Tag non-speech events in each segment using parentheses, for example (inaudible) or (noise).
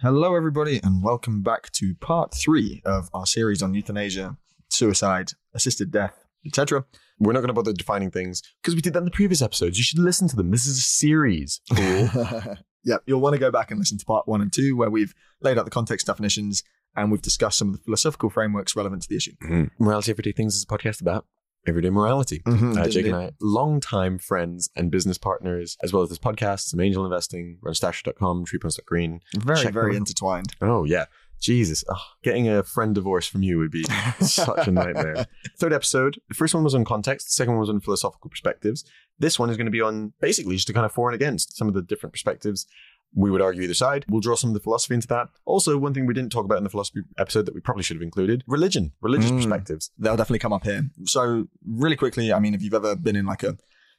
Hello, everybody, and welcome back to part three of our series on euthanasia, suicide, assisted death, etc. We're not going to bother defining things because we did that in the previous episodes. You should listen to them. This is a series. (laughs) Yeah, you'll want to go back and listen to part one and two, where we've laid out the context definitions and we've discussed some of the philosophical frameworks relevant to the issue. Mhm. Morality Everyday Things is a podcast about everyday morality. Mhm, Uh. Jake and I, longtime friends and business partners, as well as this podcast, some angel investing, run stasher.com, treepoints.green. Very, check very them. intertwined. Oh, yeah. Jesus. Ugh, getting a friend divorce from you would be (laughs) such a nightmare. Third episode. The first one was on context. The second one was on philosophical perspectives. This one is going to be on basically just a kind of for and against some of the different perspectives. We would argue either side. We'll draw some of the philosophy into that. Also, one thing we didn't talk about in the philosophy episode that we probably should have included religion, religious Mm. perspectives. They'll definitely come up here. So, really quickly, I mean, if you've ever been in like a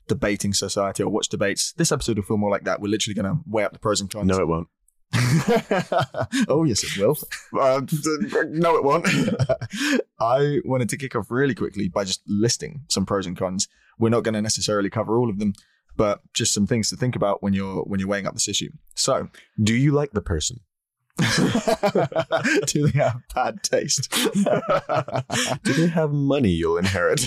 debating society or watched debates, this episode will feel more like that. We're literally going to weigh up the pros and cons. No, it won't. (laughs) oh, yes, it will. Uh, (laughs) no, it won't. (laughs) I wanted to kick off really quickly by just listing some pros and cons. We're not going to necessarily cover all of them, but just some things to think about when you're when you're weighing up this issue. So, Do you like the person? (laughs) (laughs) do they have bad taste? (laughs) Do they have money you'll inherit?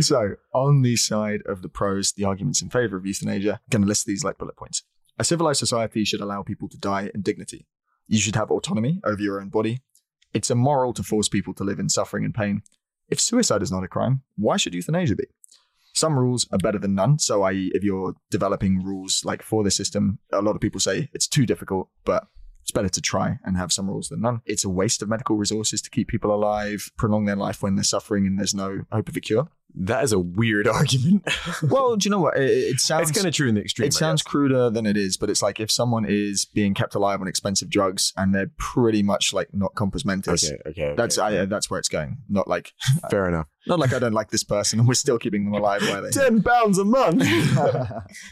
so, on the side of the pros, the arguments in favor of euthanasia, I'm going to list these like bullet points. A civilized society should allow people to die in dignity. You should have autonomy over your own body. It's immoral to force people to live in suffering and pain. If suicide is not a crime, why should euthanasia be? Some rules are better than none. So, i.e., if you're developing rules like for the system, a lot of people say it's too difficult, but it's better to try and have some rules than none. It's a waste of medical resources to keep people alive, prolong their life when they're suffering and there's no hope of a cure. That is a weird (laughs) argument. Well, do you know what? It, it sounds it's kind of true in the extreme. it sounds cruder than it is, but it's like if someone is being kept alive on expensive drugs and they're pretty much like not compos mentis. Okay, okay. okay. That's I, that's where it's going. Not like (laughs) fair enough. (laughs) not like I don't like this person and we're still keeping them alive. Why they? Ten pounds a month.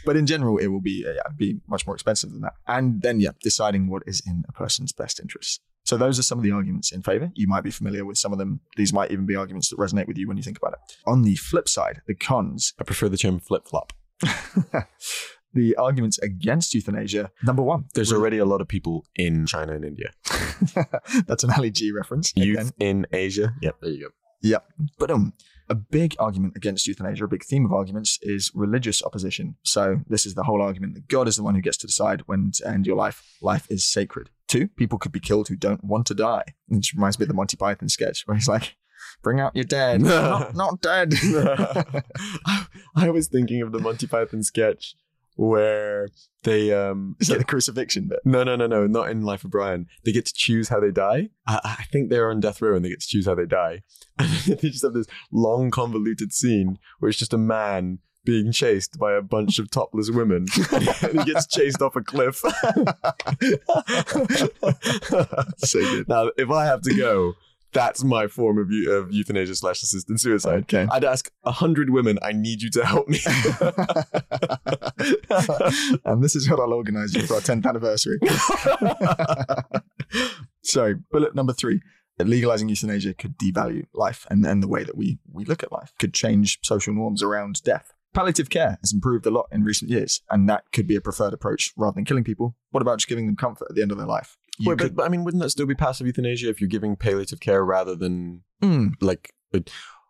but in general, it will be uh, yeah, be much more expensive than that. And then yeah, deciding what is in a person's best interests. So those are some of the arguments in favor. You might be familiar with some of them. These might even be arguments that resonate with you when you think about it. On the flip side, the cons, I prefer the term flip flop. (laughs) the arguments against euthanasia. Number one, There's already a lot of people in China and India. (laughs) That's an Ali G reference. Again. Youth in Asia. Yep, there you go. Yep. But um, a big argument against euthanasia, a big theme of arguments is religious opposition. So this is the whole argument that God is the one who gets to decide when to end your life. Life is sacred. Two, people could be killed who don't want to die. Which reminds me of the Monty Python sketch where he's like, bring out your dead. (laughs) not, not dead. (laughs) I was thinking of the Monty Python sketch where they um is that the crucifixion bit? no no no no not in Life of Brian. They get to choose how they die. I, I think they're on death row and they get to choose how they die. (laughs) And they just have this long convoluted scene where it's just a man being chased by a bunch of topless women and (laughs) he gets chased off a cliff. (laughs) So good. Now, if I have to go, that's my form of, eu- of euthanasia slash assisted suicide. Okay. I'd ask a hundred women, I need you to help me. (laughs) and this is what I'll organize you for our 10th anniversary. so, bullet number three legalizing euthanasia could devalue life and, and the way that we, we look at life, could change social norms around death. Palliative care has improved a lot in recent years, and that could be a preferred approach rather than killing people. What about just giving them comfort at the end of their life? You Wait, could- but, but I mean, wouldn't that still be passive euthanasia if you're giving palliative care rather than Mm, like,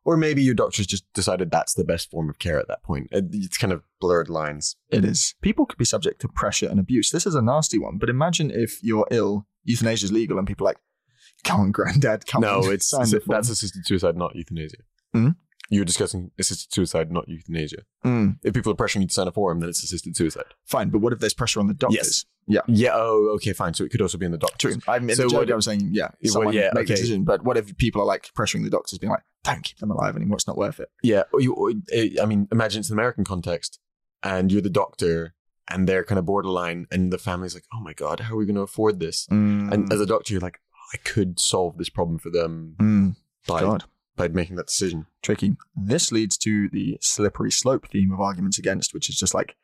or maybe your doctors just decided that's the best form of care at that point. It- It's kind of blurred lines. It is. People could be subject to pressure and abuse. This is a nasty one, but imagine if you're ill, euthanasia is legal, and people are like, come on, granddad, come no, on. (laughs) it's sign the form." that's assisted suicide, not euthanasia. Hmm? You're discussing assisted suicide, not euthanasia. Mm, If people are pressuring you to sign a form, then it's assisted suicide. fine, but what if there's pressure on the doctors? Yes. Yeah. Yeah. Oh, okay, fine. So it could also be in the doctors. True. I mean, So what- I was saying, yeah, Yeah, someone well, yeah, make okay. decision. But what if people are like pressuring the doctors, being like, "Don't keep them alive anymore. It's not worth it." Yeah. Or you, or, uh, I mean, imagine it's an American context, and you're the doctor, and they're kind of borderline, and the family's like, "Oh my god, how are we going to afford this?" And as a doctor, you're like, "Oh, "I could solve this problem for them Mm, by God, by making that decision." tricky. This leads to the slippery slope theme of arguments against, which is just like,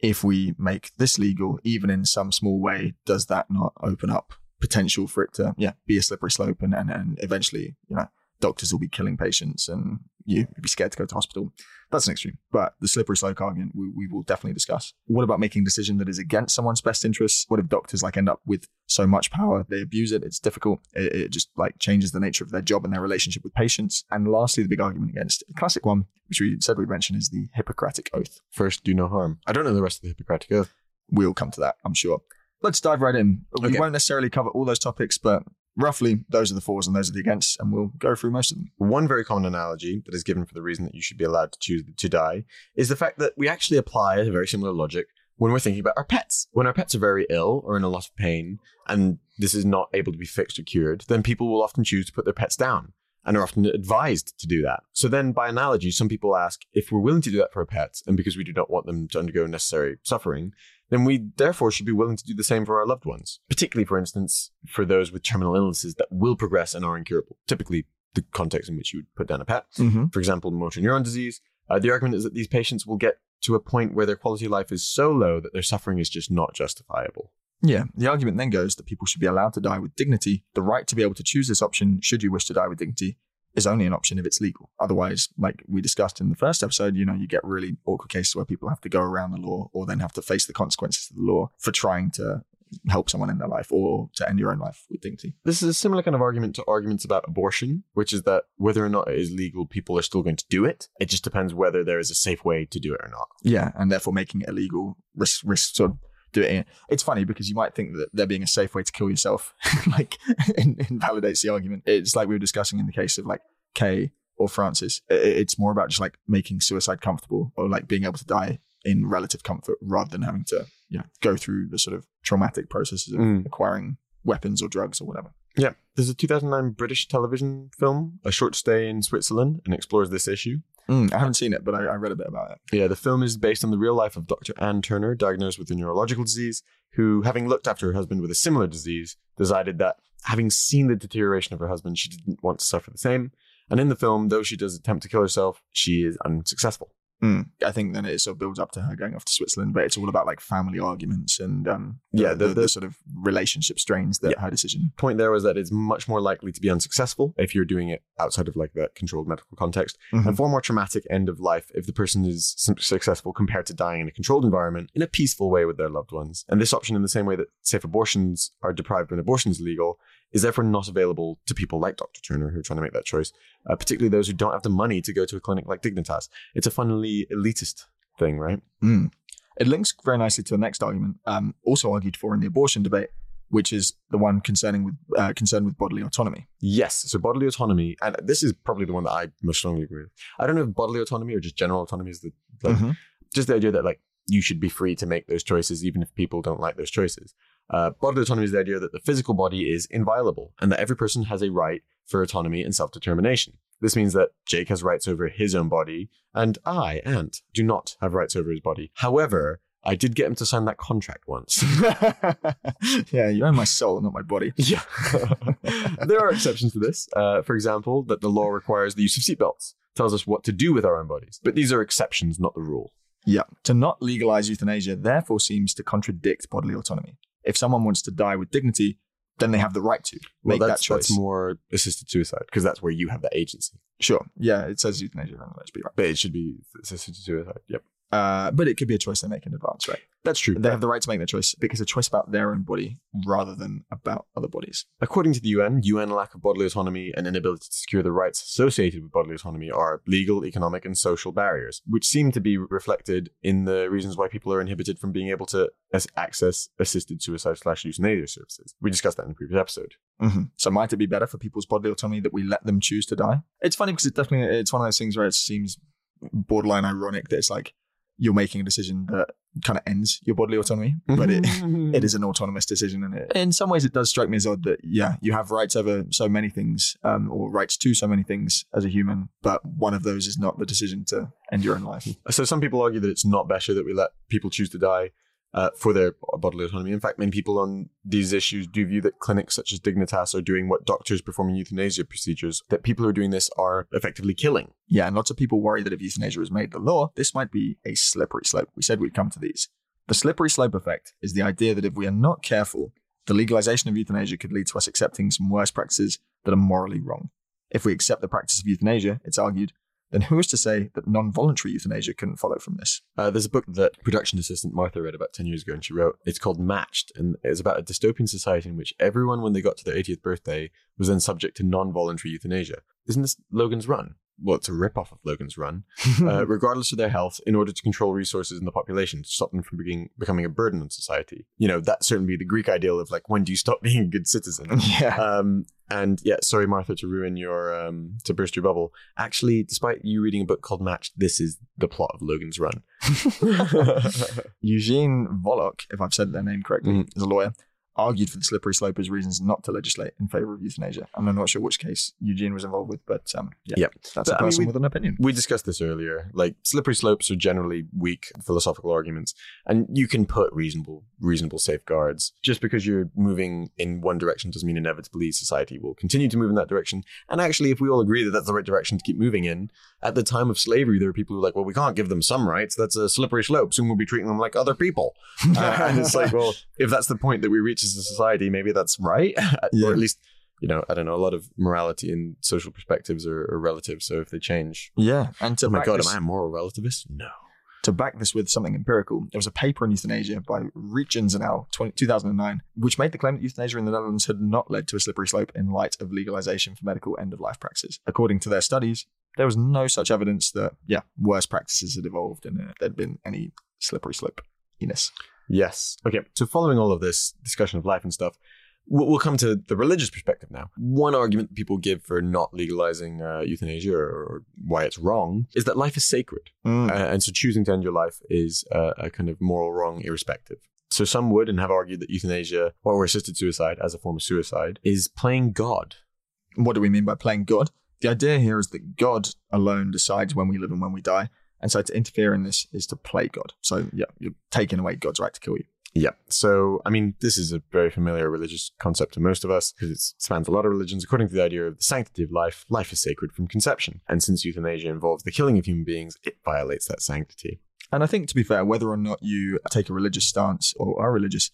if we make this legal, even in some small way, does that not open up potential for it to, yeah, be a slippery slope, and and, and eventually, you know, doctors will be killing patients, and you'd be scared to go to hospital. That's an extreme. But the slippery slope argument we, we will definitely discuss. What about making a decision that is against someone's best interests? What if doctors like end up with so much power they abuse it? It's difficult. It, it just like changes the nature of their job and their relationship with patients. And lastly, the big argument against the classic one, which we said we'd mention, is the Hippocratic Oath. First, do no harm. I don't know the rest of the Hippocratic Oath. We'll come to that, I'm sure. Let's dive right in. We Okay. won't necessarily cover all those topics, but roughly those are the fours and those are the against, and we'll go through most of them. One very common analogy that is given for the reason that you should be allowed to choose to die is the fact that we actually apply a very similar logic when we're thinking about our pets. When our pets are very ill or in a lot of pain and this is not able to be fixed or cured, then people will often choose to put their pets down and are often advised to do that. So then, by analogy, some people ask if we're willing to do that for our pets and because we do not want them to undergo necessary suffering, then we therefore should be willing to do the same for our loved ones, particularly, for instance, for those with terminal illnesses that will progress and are incurable. Typically, the context in which you would put down a pet. Mm-hmm. For example, motor neuron disease. Uh, the argument is that these patients will get to a point where their quality of life is so low that their suffering is just not justifiable. Yeah, the argument then goes that people should be allowed to die with dignity. The right to be able to choose this option, should you wish to die with dignity, is only an option if it's legal. Otherwise, like we discussed in the first episode, you know, you get really awkward cases where people have to go around the law or then have to face the consequences of the law for trying to help someone in their life or to end your own life with dignity. This is a similar kind of argument to arguments about abortion, which is that whether or not it is legal, people are still going to do it. It just depends whether there is a safe way to do it or not. Yeah, and therefore making it illegal risks risk sort of do it. It's funny because you might think that there being a safe way to kill yourself (laughs) like in, invalidates the argument. It's like we were discussing in the case of like Kay or Francis. It's more about just like making suicide comfortable or like being able to die in relative comfort rather than having to you know go through the sort of traumatic processes of Mm. acquiring weapons or drugs or whatever. Yeah. There's a 2009 British television film, A Short Stay in Switzerland, and explores this issue. Mm, I haven't seen it, but I, I read a bit about it. Yeah, the film is based on the real life of Dr. Anne Turner, diagnosed with a neurological disease, who, having looked after her husband with a similar disease, decided that having seen the deterioration of her husband, she didn't want to suffer the same. And in the film, though she does attempt to kill herself, she is unsuccessful. Mm. I think then it sort of builds up to her going off to Switzerland, but it's all about like family arguments and um, the, Yeah, the, the- the, the- sort of relationship strains that Yeah. her decision. Point there was that it's much more likely to be unsuccessful if you're doing it outside of like that controlled medical context, Mhm. and far more traumatic end of life if the person is successful compared to dying in a controlled environment in a peaceful way with their loved ones. And this option, in the same way that safe abortions are deprived when abortion is legal, is therefore not available to people like Dr. Turner who are trying to make that choice, uh, particularly those who don't have the money to go to a clinic like Dignitas. It's a funnily elitist thing, right? Mm. It links very nicely to the next argument, um, also argued for in the abortion debate, which is the one concerning with uh, concerned with bodily autonomy. Yes. So bodily autonomy, and this is probably the one that I most strongly agree with. I don't know if bodily autonomy or just general autonomy is the like, Mhm. just the idea that like you should be free to make those choices even if people don't like those choices. Uh, bodily autonomy is the idea that the physical body is inviolable and that every person has a right for autonomy and self-determination. This means that Jake has rights over his own body and I, Ant, do not have rights over his body. However, I did get him to sign that contract once. (laughs) yeah, you own my soul, not my body. (laughs) Yeah. (laughs) there are exceptions to this. Uh, for example, that the law requires the use of seatbelts, tells us what to do with our own bodies. But these are exceptions, not the rule. Yeah. To not legalize euthanasia therefore seems to contradict bodily autonomy. If someone wants to die with dignity, then they have the right to Well, make that choice. that's more assisted suicide because that's where you have that agency. Sure. Yeah, it says euthanasia the but it should be assisted suicide. Yep. Uh, but it could be a choice they make in advance, right? That's true. They have the right to make their choice because a choice about their own body rather than about other bodies. According to the UN, UN lack of bodily autonomy and inability to secure the rights associated with bodily autonomy are legal, economic, and social barriers, which seem to be reflected in the reasons why people are inhibited from being able to access assisted suicide slash euthanasia services. We discussed that in the previous episode. hmm So might it be better for people's bodily autonomy that we let them choose to die? It's funny because it definitely it's one of those things where it seems borderline ironic that it's like you're making a decision that kind of ends your bodily autonomy, but it it is an autonomous decision, and it, in some ways it does strike me as odd that yeah, you have rights over so many things, um, or rights to so many things as a human, but one of those is not the decision to end your own life. So some people argue that it's not better that we let people choose to die uh, for their bodily autonomy. In fact, many people on these issues do view that clinics such as Dignitas are doing what doctors performing euthanasia procedures, that people who are doing this are effectively killing. Yeah, and lots of people worry that if euthanasia is made the law, this might be a slippery slope. We said we'd come to these. The slippery slope effect is the idea that if we are not careful, the legalization of euthanasia could lead to us accepting some worse practices that are morally wrong. If we accept the practice of euthanasia, it's argued, then who is to say that non voluntary euthanasia couldn't follow from this? Uh, there's a book that production assistant Martha read about 10 years ago and she wrote, it's called Matched, and it's about a dystopian society in which everyone, when they got to their 80th birthday, was then subject to non voluntary euthanasia. Isn't this Logan's Run? Well, it's a rip-off of Logan's Run. (laughs) uh, regardless of their health, in order to control resources in the population, to stop them from being, becoming a burden on society. You know, that's certainly the Greek ideal of like, when do you stop (laughs) being a good citizen? (laughs) yeah. Um, and yeah, sorry, Martha, to ruin your, um, to burst your bubble. Actually, despite you reading a book called Match, this is the plot of Logan's Run. Eugene Volokh, if I've said their name correctly, Mhm. is a lawyer, argued for the slippery slope as reasons not to legislate in favor of euthanasia. And I'm not sure which case Eugene was involved with, but um, yeah, that's But, a I mean, person we- with an opinion. we discussed this earlier. Like slippery slopes are generally weak philosophical arguments, and you can put reasonable reasonable safeguards. Just because you're moving in one direction doesn't mean inevitably society will continue to move in that direction. And actually, if we all agree that that's the right direction to keep moving in, at the time of slavery, there were people who were like, "Well, we can't give them some rights. That's a slippery slope. Soon we'll be treating them like other people." (laughs) Uh, and it's like, well, if that's the point that we reach as a society, maybe that's right, Yeah. (laughs) or at least. You know, I don't know. A lot of morality and social perspectives are, are relative. So if they change, yeah, and to oh my god, this, am I a moral relativist? No. to back this with something empirical, there was a paper on euthanasia by Rietjens and al. 20, 2009, which made the claim that euthanasia in the Netherlands had not led to a slippery slope in light of legalization for medical end of life practices. According to their studies, there was no such evidence that, yeah, worse practices had evolved and uh, there'd been any slippery slope. Yes. Okay. So following all of this discussion of life and stuff, we'll, come to the religious perspective now. One argument that people give for not legalizing uh, euthanasia or, or why it's wrong is that life is sacred. Mm. Uh, and so choosing to end your life is uh, a kind of moral wrong irrespective. So some would and have argued that euthanasia or assisted suicide as a form of suicide is playing God. what do we mean by playing God? The idea here is that God alone decides when we live and when we die. And so to interfere in this is to play God. So, yeah, you're taking away God's right to kill you. Yeah. So, I mean, this is a very familiar religious concept to most of us because it spans a lot of religions. According to the idea of the sanctity of life, life is sacred from conception. And since euthanasia involves the killing of human beings, it violates that sanctity. And I think, to be fair, whether or not you take a religious stance or are religious,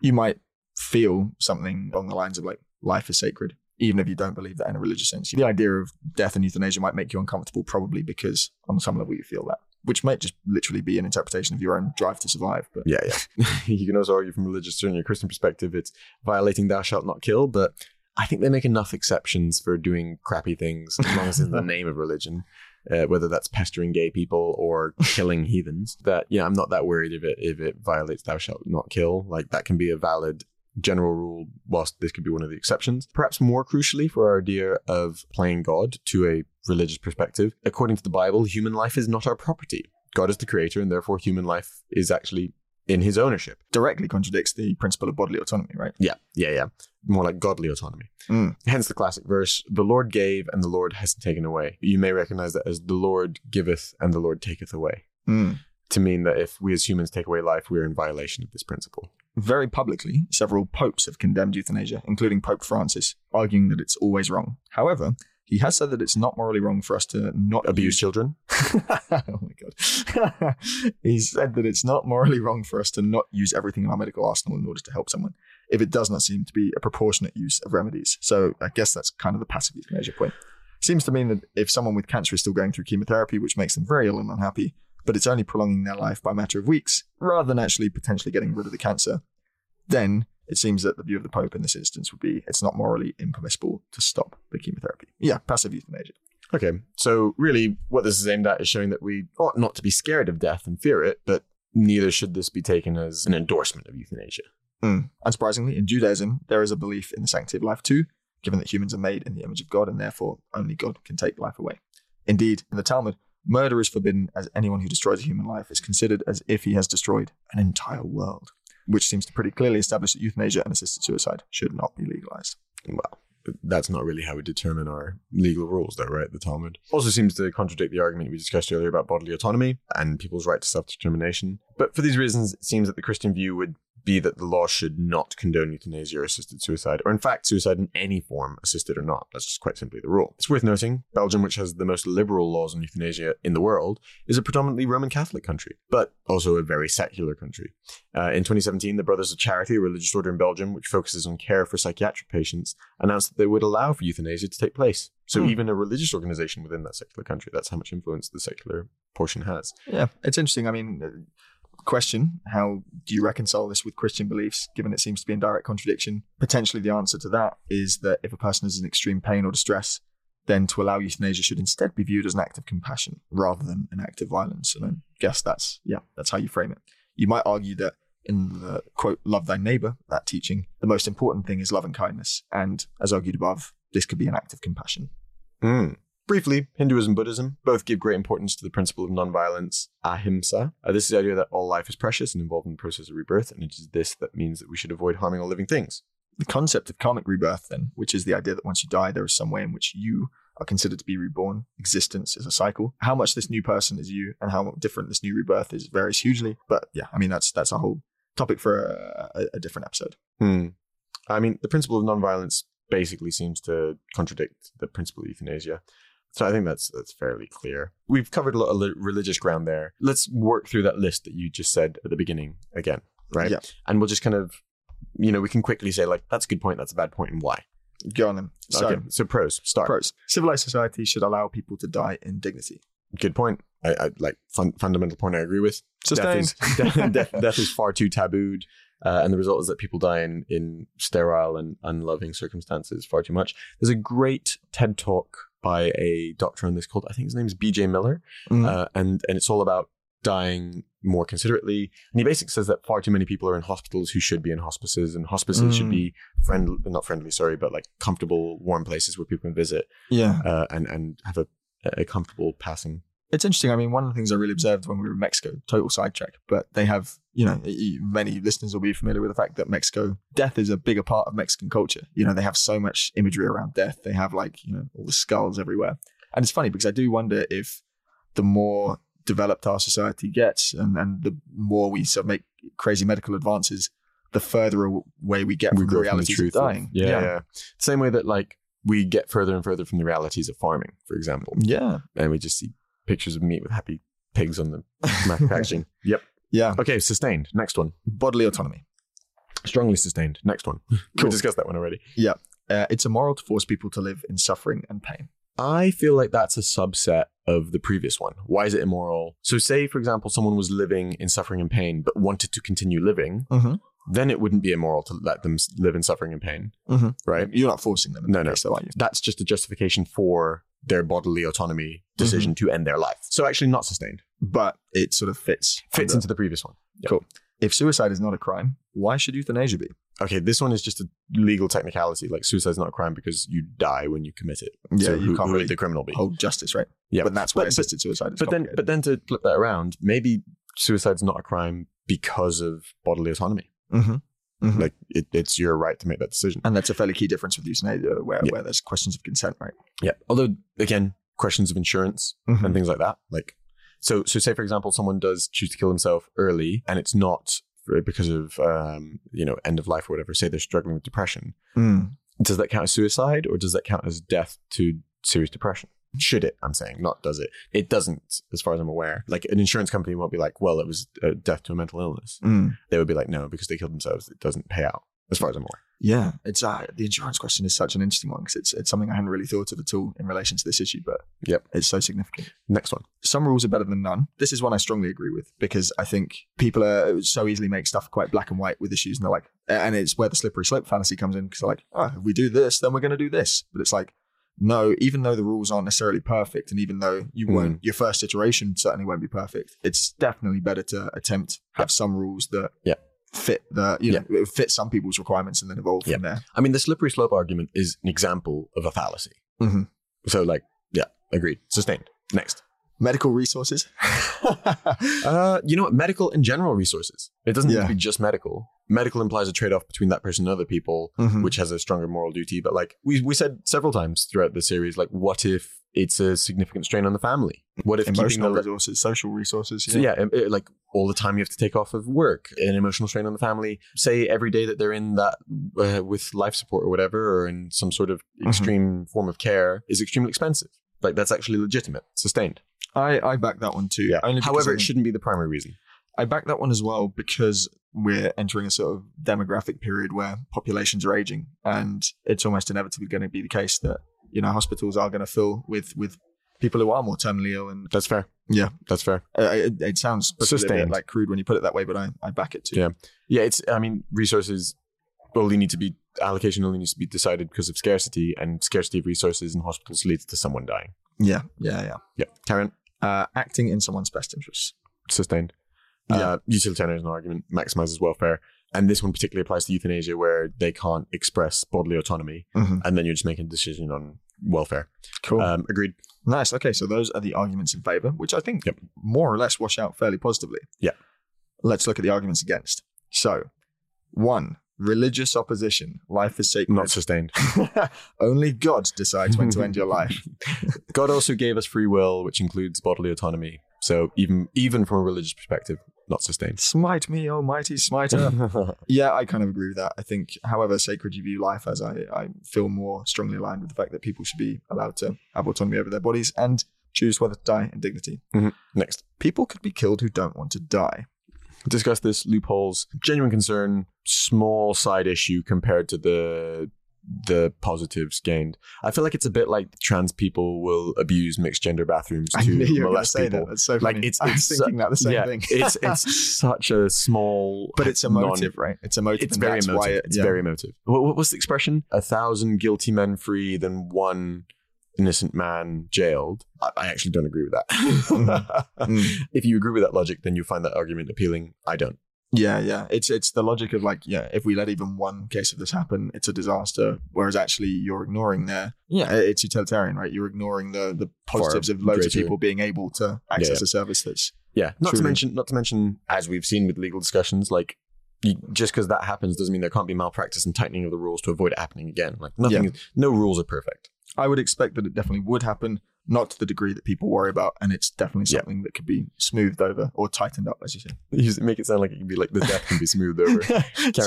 you might feel something along the lines of like, life is sacred, even if you don't believe that in a religious sense. The idea of death and euthanasia might make you uncomfortable, probably because on some level you feel that, which might just literally be an interpretation of your own drive to survive. But Yeah, yeah. (laughs) you can also argue from a religious, certainly a Christian perspective, it's violating thou shalt not kill, but I think they make enough exceptions for doing crappy things as long as it's in the (laughs) name of religion. Uh, whether that's pestering gay people or killing (laughs) heathens, that yeah, I'm not that worried if it if it violates "thou shalt not kill." Like that can be a valid general rule, whilst this could be one of the exceptions. Perhaps more crucially, for our idea of playing God to a religious perspective, according to the Bible, human life is not our property. God is the creator, and therefore human life is actually in his ownership. directly contradicts the principle of bodily autonomy, right? Yeah, yeah, yeah. More like godly autonomy. Mm. Hence the classic verse, the Lord gave and the Lord has taken away. You may recognize that as the Lord giveth and the Lord taketh away. Mm. To mean that if we as humans take away life, we're in violation of this principle. Very publicly, several popes have condemned euthanasia, including Pope Francis, arguing that it's always wrong. However, he has said that it's not morally wrong for us to not Abuse children? (laughs) oh my god. (laughs) he said that it's not morally wrong for us to not use everything in our medical arsenal in order to help someone if it does not seem to be a proportionate use of remedies. So I guess that's kind of the passive euthanasia point. Seems to mean that if someone with cancer is still going through chemotherapy, which makes them very ill and unhappy, but it's only prolonging their life by a matter of weeks, rather than actually potentially getting rid of the cancer, then it seems that the view of the Pope in this instance would be it's not morally impermissible to stop the chemotherapy. Yeah, passive euthanasia. Okay, so really what this is aimed at is showing that we ought not to be scared of death and fear it, but neither should this be taken as an endorsement of euthanasia. Mm. Unsurprisingly, in Judaism, there is a belief in the sanctity of life too, given that humans are made in the image of God and therefore only God can take life away. Indeed, in the Talmud, murder is forbidden as anyone who destroys a human life is considered as if he has destroyed an entire world, which seems to pretty clearly establish that euthanasia and assisted suicide should not be legalized. Well, that's not really how we determine our legal rules, though, right? The Talmud also seems to contradict the argument we discussed earlier about bodily autonomy and people's right to self determination. But for these reasons, it seems that the Christian view would be that the law should not condone euthanasia or assisted suicide, or in fact, suicide in any form, assisted or not. That's just quite simply the rule. It's worth noting Belgium, which has the most liberal laws on euthanasia in the world, is a predominantly Roman Catholic country, but also a very secular country. Uh, in 2017, the Brothers of Charity, a religious order in Belgium which focuses on care for psychiatric patients, announced that they would allow for euthanasia to take place. So Hmm. even a religious organization within that secular country, that's how much influence the secular portion has. Yeah, it's interesting. I mean, question: How do you reconcile this with Christian beliefs? Given it seems to be in direct contradiction, potentially the answer to that is that if a person is in extreme pain or distress, then to allow euthanasia should instead be viewed as an act of compassion rather than an act of violence. And I guess that's yeah, that's how you frame it. You might argue that in the quote "love thy neighbor" that teaching, the most important thing is love and kindness, and as argued above, this could be an act of compassion. Mm. Briefly, Hinduism and Buddhism both give great importance to the principle of nonviolence, ahimsa. Uh, this is the idea that all life is precious and involved in the process of rebirth, and it is this that means that we should avoid harming all living things. the concept of karmic rebirth, then, which is the idea that once you die, there is some way in which you are considered to be reborn. Existence is a cycle. How much this new person is you, and how different this new rebirth is, varies hugely. But yeah, I mean that's that's a whole topic for a, a, different episode. Hmm. I mean, the principle of nonviolence basically seems to contradict the principle of euthanasia. So I think that's that's fairly clear. We've covered a lot of religious ground there. Let's work through that list that you just said at the beginning again, right? Yeah. And we'll just kind of, you know, we can quickly say like that's a good point, that's a bad point, and why. Go on then. So, okay. So pros start. pros: civilized society should allow people to die in dignity. Good point. I, I like fun, fundamental point. I agree with. Sustained. Death is, (laughs) death, death, death is far too tabooed, uh, and the result is that people die in, in sterile and unloving circumstances far too much. There's a great TED talk by a doctor on this called I think his name is B.J. Miller, Mhm. uh, and and it's all about dying more considerately. And he basically says that far too many people are in hospitals who should be in hospices, and hospices should Mm. be friendly, not friendly, sorry, but like comfortable, warm places where people can visit yeah, uh, and and have a a comfortable passing. It's interesting. I mean, one of the things I really mm. observed when we were in Mexico, total sidetrack, but they have, you know, many listeners will be familiar with the fact that Mexico, death is a bigger part of Mexican culture. You know, they have so much imagery around death. They have like, you know, all the skulls everywhere. And it's funny because I do wonder if the more developed our society gets and, and the more we sort of make crazy medical advances, the further away we get from the realities of dying. yeah, yeah. Same way that like we get further and further from the realities of farming, for example, Yeah. and we just see pictures of meat with happy pigs on the (laughs) packaging. Yep. Yeah. Okay, sustained. Next one. Bodily autonomy. Strongly sustained. Next one. (laughs) We Cool. discussed that one already. Uh, it's immoral to force people to live in suffering and pain. I feel like that's a subset of the previous one. Why is it immoral? So, say, for example, someone was living in suffering and pain but wanted to continue living, Mm-hmm. Then it wouldn't be immoral to let them live in suffering and pain, Mhm. right? You're not forcing them. No, no. case, though, are you? That's just a justification for their bodily autonomy decision to end their life. So, actually, not sustained. But it sort of fits. Fits under- into the previous one. Yeah. Cool. If suicide is not a crime, why should euthanasia be? Okay, this one is just a legal technicality. Like suicide is not a crime because you die when you commit it. Yeah, so you who, can't who really the criminal be? Hold justice, right? yeah, But that's why But- assisted suicide is but then, but then to flip that around, maybe suicide's not a crime because of bodily autonomy. Mhm. Mhm. Like it, it's your right to make that decision. and that's a fairly key difference with euthanasia, where, Yeah. where there's questions of consent, right? Yeah. Although again, questions of insurance Mhm. and things like that. Like, so so say for example, someone does choose to kill himself early, and it's not because of um, you know end of life or whatever. Say they're struggling with depression. Mm. Does that count as suicide, or does that count as death to serious depression? Should it? I'm saying, not does it. It doesn't, as far as I'm aware. Like an insurance company won't be like, well, it was uh, death to a mental illness. Mm. They would be like, no, because they killed themselves. It doesn't pay out, as far as I'm aware. Yeah, it's uh, the insurance question is such an interesting one because it's it's something I hadn't really thought of at all in relation to this issue, but Yep. it's so significant. Next one. some rules are better than none. This is one I strongly agree with because I think people are so easily make stuff quite black and white with issues, and they're like, and it's where the slippery slope fantasy comes in because they're like, oh, if we do this, then we're going to do this. But it's like, no, even though the rules aren't necessarily perfect, and even though you Mm. won't, your first iteration certainly won't be perfect. It's definitely better to attempt have some rules that Yeah. fit the you know fit some people's requirements and then evolve Yeah. from there. I mean, the slippery slope argument is an example of a fallacy. Mhm. So, like, yeah, agreed. Sustained. Next. Medical resources. (laughs) Uh, you know what? Medical and general resources. It doesn't need to be just medical. Medical implies a trade off between that person and other people, Mhm. which has a stronger moral duty. But like we we said several times throughout the series, like what if it's a significant strain on the family? What if keeping Emotional the, resources, social resources. so yeah, um, uh, like all the time you have to take off of work, an emotional strain on the family. Say every day that they're in that uh, with life support or whatever, or in some sort of Mhm. extreme form of care, is extremely expensive. Like that's actually legitimate, sustained. I, I back that one too. Only because However, it shouldn't be the primary reason. I back that one as well because we're entering a sort of demographic period where populations are aging, and it's almost inevitably going to be the case that you know hospitals are going to fill with with people who are more terminally ill. And That's fair. Yeah. that's fair. uh, it, it sounds possibly a bit Sustained. like crude when you put it that way, but I, I back it too. Yeah. Yeah, it's. I mean, resources only need to be allocation only needs to be decided because of scarcity, and scarcity of resources in hospitals leads to someone dying. yeah, yeah, yeah. Yeah, Karen, Uh, acting in someone's best interests. sustained. Yeah. Uh, utilitarianism argument maximizes welfare, and this one particularly applies to euthanasia, where they can't express bodily autonomy, Mhm. and then you're just making a decision on welfare. Cool. Um, agreed. Nice. Okay, so those are the arguments in favor, which I think Yep. more or less wash out fairly positively. Yeah. Let's look at the arguments against. So, one, religious opposition. Life is sacred. Not sustained. (laughs) Only God decides when to end your life. (laughs) God also gave us free will, which includes bodily autonomy. So even even from a religious perspective, not sustained. Smite me, almighty smiter. (laughs) yeah, I kind of agree with that. I think, however sacred you view life as, I, I feel more strongly aligned with the fact that people should be allowed to have autonomy over their bodies and choose whether to die in dignity. Mm-hmm. Next. People could be killed who don't want to die. Discuss this loopholes genuine concern small side issue compared to the the positives gained i feel like it's a bit like trans people will abuse mixed gender bathrooms I to knew you going to molest people that. That's so Like, funny. it's- I was it's thinking that the same yeah, thing. it's it's (laughs) such a small but it's non- emotive, right? It's emotive. it's very emotive it, it's yeah. very emotive what, what was the expression a thousand guilty men free than one innocent man jailed i, I actually don't agree with that (laughs) Mm. (laughs) if you agree with that logic then you find that argument appealing i don't Yeah, yeah. It's it's the logic of like, yeah, if we let even one case of this happen, it's a disaster. Whereas actually, you're ignoring their yeah, it's utilitarian, right? You're ignoring the the positives of loads of people being able to access a service that's Yeah, not to mention, not to mention, as we've seen with legal discussions, like you, just because that happens doesn't mean there can't be malpractice and tightening of the rules to avoid it happening again. Like nothing, is, no rules are perfect. I would expect that it definitely would happen, not to the degree that people worry about, and it's definitely Yeah. something that could be smoothed over or tightened up, as you say. (laughs) You make it sound like it can be like the death can be smoothed over. (laughs) Carry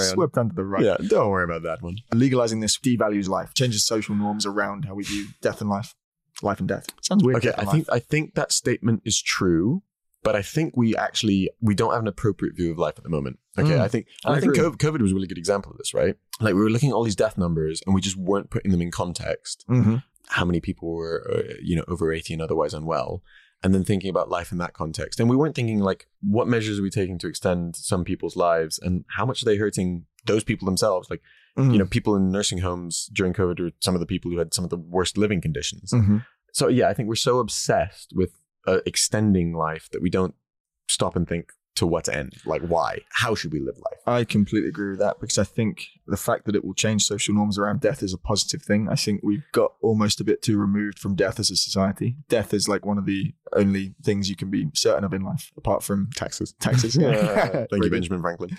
on. Swept under the rug. Yeah, don't worry about that one. Legalizing this devalues life, changes social norms around how we view death and life, life and death. Sounds weird. Okay, I think life. I think that statement is true, but I think we actually we don't have an appropriate view of life at the moment. Okay, Mm, I think and I I, think. COVID, COVID was a really good example of this, right? Like we were looking at all these death numbers and we just weren't putting them in context. Mhm. how many people were uh, you know over 80 and otherwise unwell and then thinking about life in that context and we weren't thinking like what measures are we taking to extend some people's lives and how much are they hurting those people themselves like Mhm. you know people in nursing homes during covid were some of the people who had some of the worst living conditions Mhm. so yeah i think we're so obsessed with uh, extending life that we don't stop and think to what end like why how should we live life I completely agree with that because I think the fact that it will change social norms around death is a positive thing. I think we've got almost a bit too removed from death as a society. Death is like one of the only things you can be certain of in life, apart from taxes taxes. (laughs) thank you benjamin franklin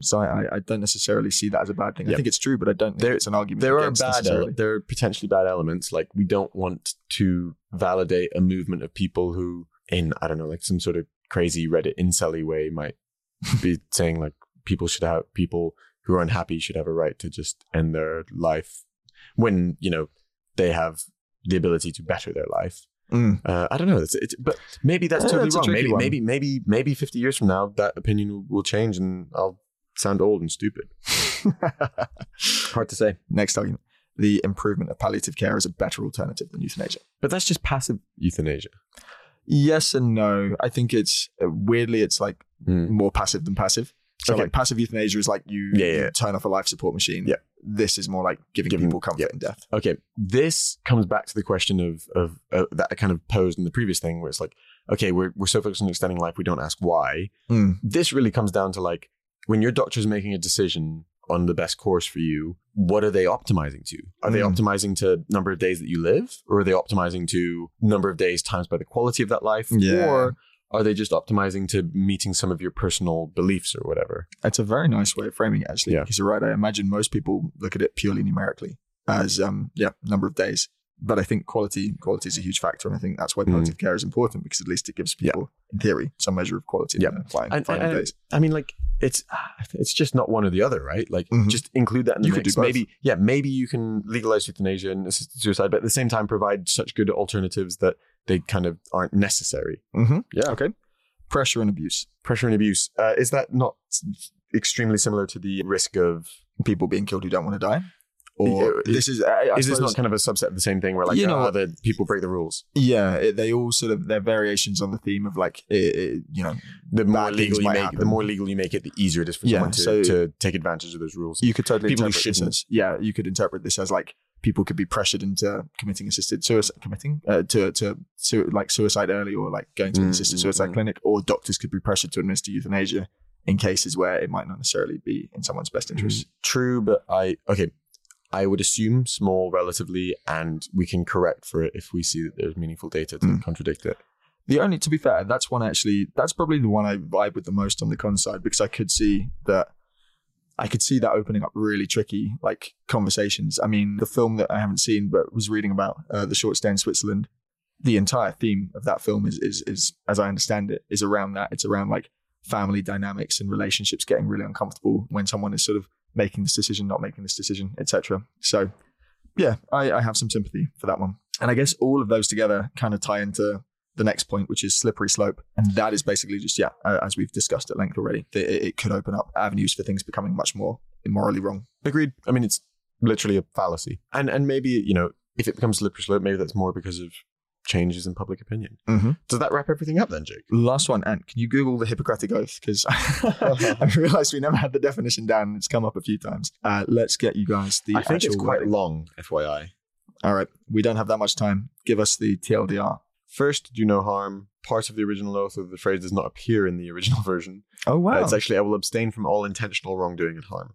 So I, I don't necessarily see that as a bad thing. I think it's true, but I don't think There- it's an argument. there are bad ele- there are potentially bad elements like we don't want to validate a movement of people who in i don't know like some sort of crazy reddit incelly way might (laughs) be saying like people should have people who are unhappy should have a right to just end their life when you know they have the ability to better their life Mm. uh, I don't know. It's, it's, but maybe that's totally that's wrong. Maybe, one. maybe, maybe, maybe 50 years from now, that opinion will, will change and I'll sound old and stupid. (laughs) Hard to say. Next argument: the improvement of palliative care is a better alternative than euthanasia. But that's just passive euthanasia. Yes and no. I think it's uh, weirdly it's like more passive than passive. So Okay. like passive euthanasia is like you, Yeah, you turn off a life support machine. Yeah. This is more like giving, Giving- people comfort yeah. in death. Okay, this comes back to the question of of uh, that I kind of posed in the previous thing, where it's like, okay, we're we're so focused on extending life, we don't ask why. Mm. This really comes down to like when your doctor's making a decision on the best course for you, what are they optimizing to? Are they Mm. optimizing to number of days that you live, or are they optimizing to number of days times by the quality of that life, Yeah. or are they just optimizing to meeting some of your personal beliefs or whatever? It's a very nice way of framing it, actually. Yeah. Because you're right. I imagine most people look at it purely numerically as, um, yeah, number of days. but I think quality quality is a huge factor, and I think that's why Mm. palliative care is important because at least it gives Yeah. people, in theory, some measure of quality Yeah. final, And- days. I mean, like it's (sighs) it's just not one or the other, right? Like Mhm. just include that in the You could mix. Maybe yeah, maybe you can legalize euthanasia and assisted suicide, but at the same time provide such good alternatives that they kind of aren't necessary. Mm-hmm. Yeah. Okay. Pressure and abuse. Pressure and abuse uh, is that not extremely similar to the risk of? People being killed who don't want to die. Or this is I, I is this not kind of a subset of the same thing where like You know the people break the rules? Yeah, it, they all sort of they're variations on the theme of like it, it, you know The more legal you make, happen. the more legal you make it, the easier it is for Yeah, someone to, so- to take advantage of those rules. you could totally People interpret this as yeah you could interpret this as like people could be pressured into committing assisted suicide committing uh, to to su- like suicide early or like going to an Mm, assisted mm, suicide mm. clinic or doctors could be pressured to administer euthanasia in cases where it might not necessarily be in someone's best interest. True, but I okay. I would assume small relatively, and we can correct for it if we see that there's meaningful data to Mm. contradict it. The only, to be fair, that's one actually. That's probably the one I vibe with the most on the con side because I could see that. I could see that opening up really tricky like conversations. I mean, the film that I haven't seen but was reading about, uh, the short stay in Switzerland. The entire theme of that film is is is as I understand it is around that. It's around like family dynamics and relationships getting really uncomfortable when someone is sort of making this decision, not making this decision, etc. So, yeah, I, I have some sympathy for that one. And I guess all of those together kind of tie into the next point, which is slippery slope. And that is basically just, yeah, uh, as we've discussed at length already, it, it could open up avenues for things becoming much more immorally wrong. Agreed. I mean, it's literally a fallacy, and and maybe you know if it becomes slippery slope, maybe that's more because of changes in public opinion. Mm-hmm. Does that wrap everything up then, Jake? Last one, Ant, can you Google the Hippocratic Oath? Because (laughs) I (laughs) realized we never had the definition down. and It's come up a few times. Uh, let's get you guys the I think it's quite wording. long, FYI. All right, we don't have that much time. Give us the TLDR. First, do no harm. Part of the original oath of the phrase does not appear in the original (laughs) version. Oh, Uh, wow. It's actually, I will abstain from all intentional wrongdoing and harm.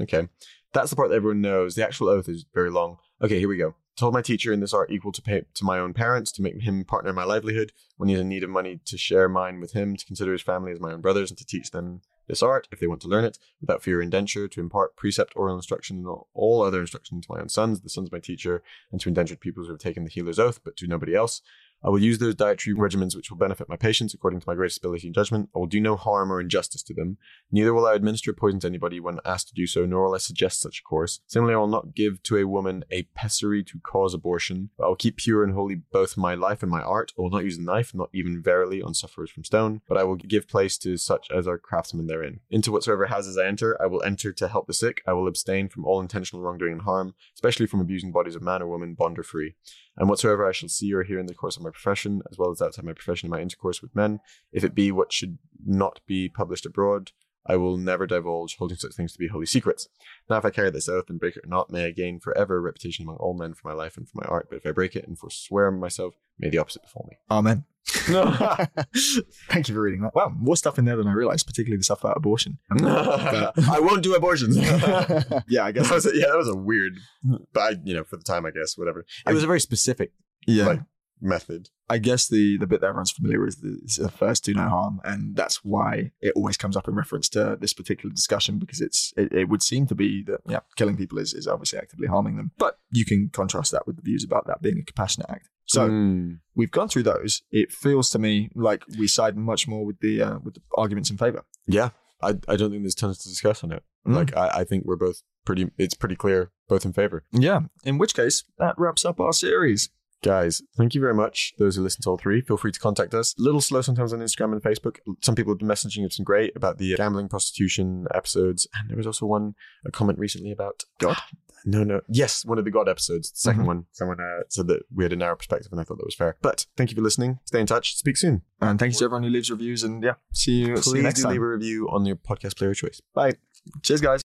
Okay. That's the part that everyone knows. The actual oath is very long. Okay, here we go. Told my teacher in this art equal to pay to my own parents, to make him partner in my livelihood, when he's in need of money, to share mine with him, to consider his family as my own brothers, and to teach them this art, if they want to learn it, without fear or indenture, to impart precept, oral instruction, and all- other instruction to my own sons, the sons of my teacher, and to indentured peoples who have taken the healer's oath, but to nobody else. I will use those dietary regimens which will benefit my patients according to my greatest ability and judgment. I will do no harm or injustice to them. Neither will I administer poison to anybody when asked to do so, nor will I suggest such a course. Similarly, I will not give to a woman a pessary to cause abortion, I will keep pure and holy both my life and my art. I will not use the knife, not even verily on sufferers from stone, but I will give place to such as are craftsmen therein. Into whatsoever houses I enter, I will enter to help the sick. I will abstain from all intentional wrongdoing and harm, especially from abusing bodies of man or woman, bond or free. And whatsoever I shall see or hear in the course of my profession, as well as outside my profession in my intercourse with men, if it be what should not be published abroad, I will never divulge, holding such things to be holy secrets. Now, if I carry this oath and break it or not, may I gain forever a reputation among all men for my life and for my art. But if I break it and forswear myself, may the opposite befall me. Amen. (laughs) Thank you for reading that. Wow, more stuff in there than I realized, particularly the stuff about abortion. (laughs) I won't do abortions. (laughs) yeah, I guess. That was a, yeah, that was a weird, but I, you know, for the time, I guess, whatever. It was a very specific Yeah, like method. I guess the the bit that everyone's familiar with is the, first do no harm, and that's why it always comes up in reference to this particular discussion because it's it, it would seem to be that yeah, killing people is is obviously actively harming them, but you can contrast that with the views about that being a compassionate act. So Mm. we've gone through those. It feels to me like we side much more with the uh, with the arguments in favor. yeah, I, I don't think there's tons to discuss on it. Mm. Like, I, I think we're both pretty, it's pretty clear, both in favor. Yeah. In which case, that wraps up our series. Guys, thank you very much. Those who listen to all three, feel free to contact us. A little slow sometimes on Instagram and Facebook. Some people have been messaging us some great about the gambling, prostitution episodes. And there was also one, a comment recently about God? (gasps) No, no. Yes, one of the God episodes. The 2nd Mhm. one. Someone uh, said that we had a narrow perspective and I thought that was fair. But thank you for listening. Stay in touch. Speak soon. And thank you to everyone who leaves reviews. And yeah, see you, see you Please next do time. leave a review on your podcast player of choice. Bye. Cheers, guys.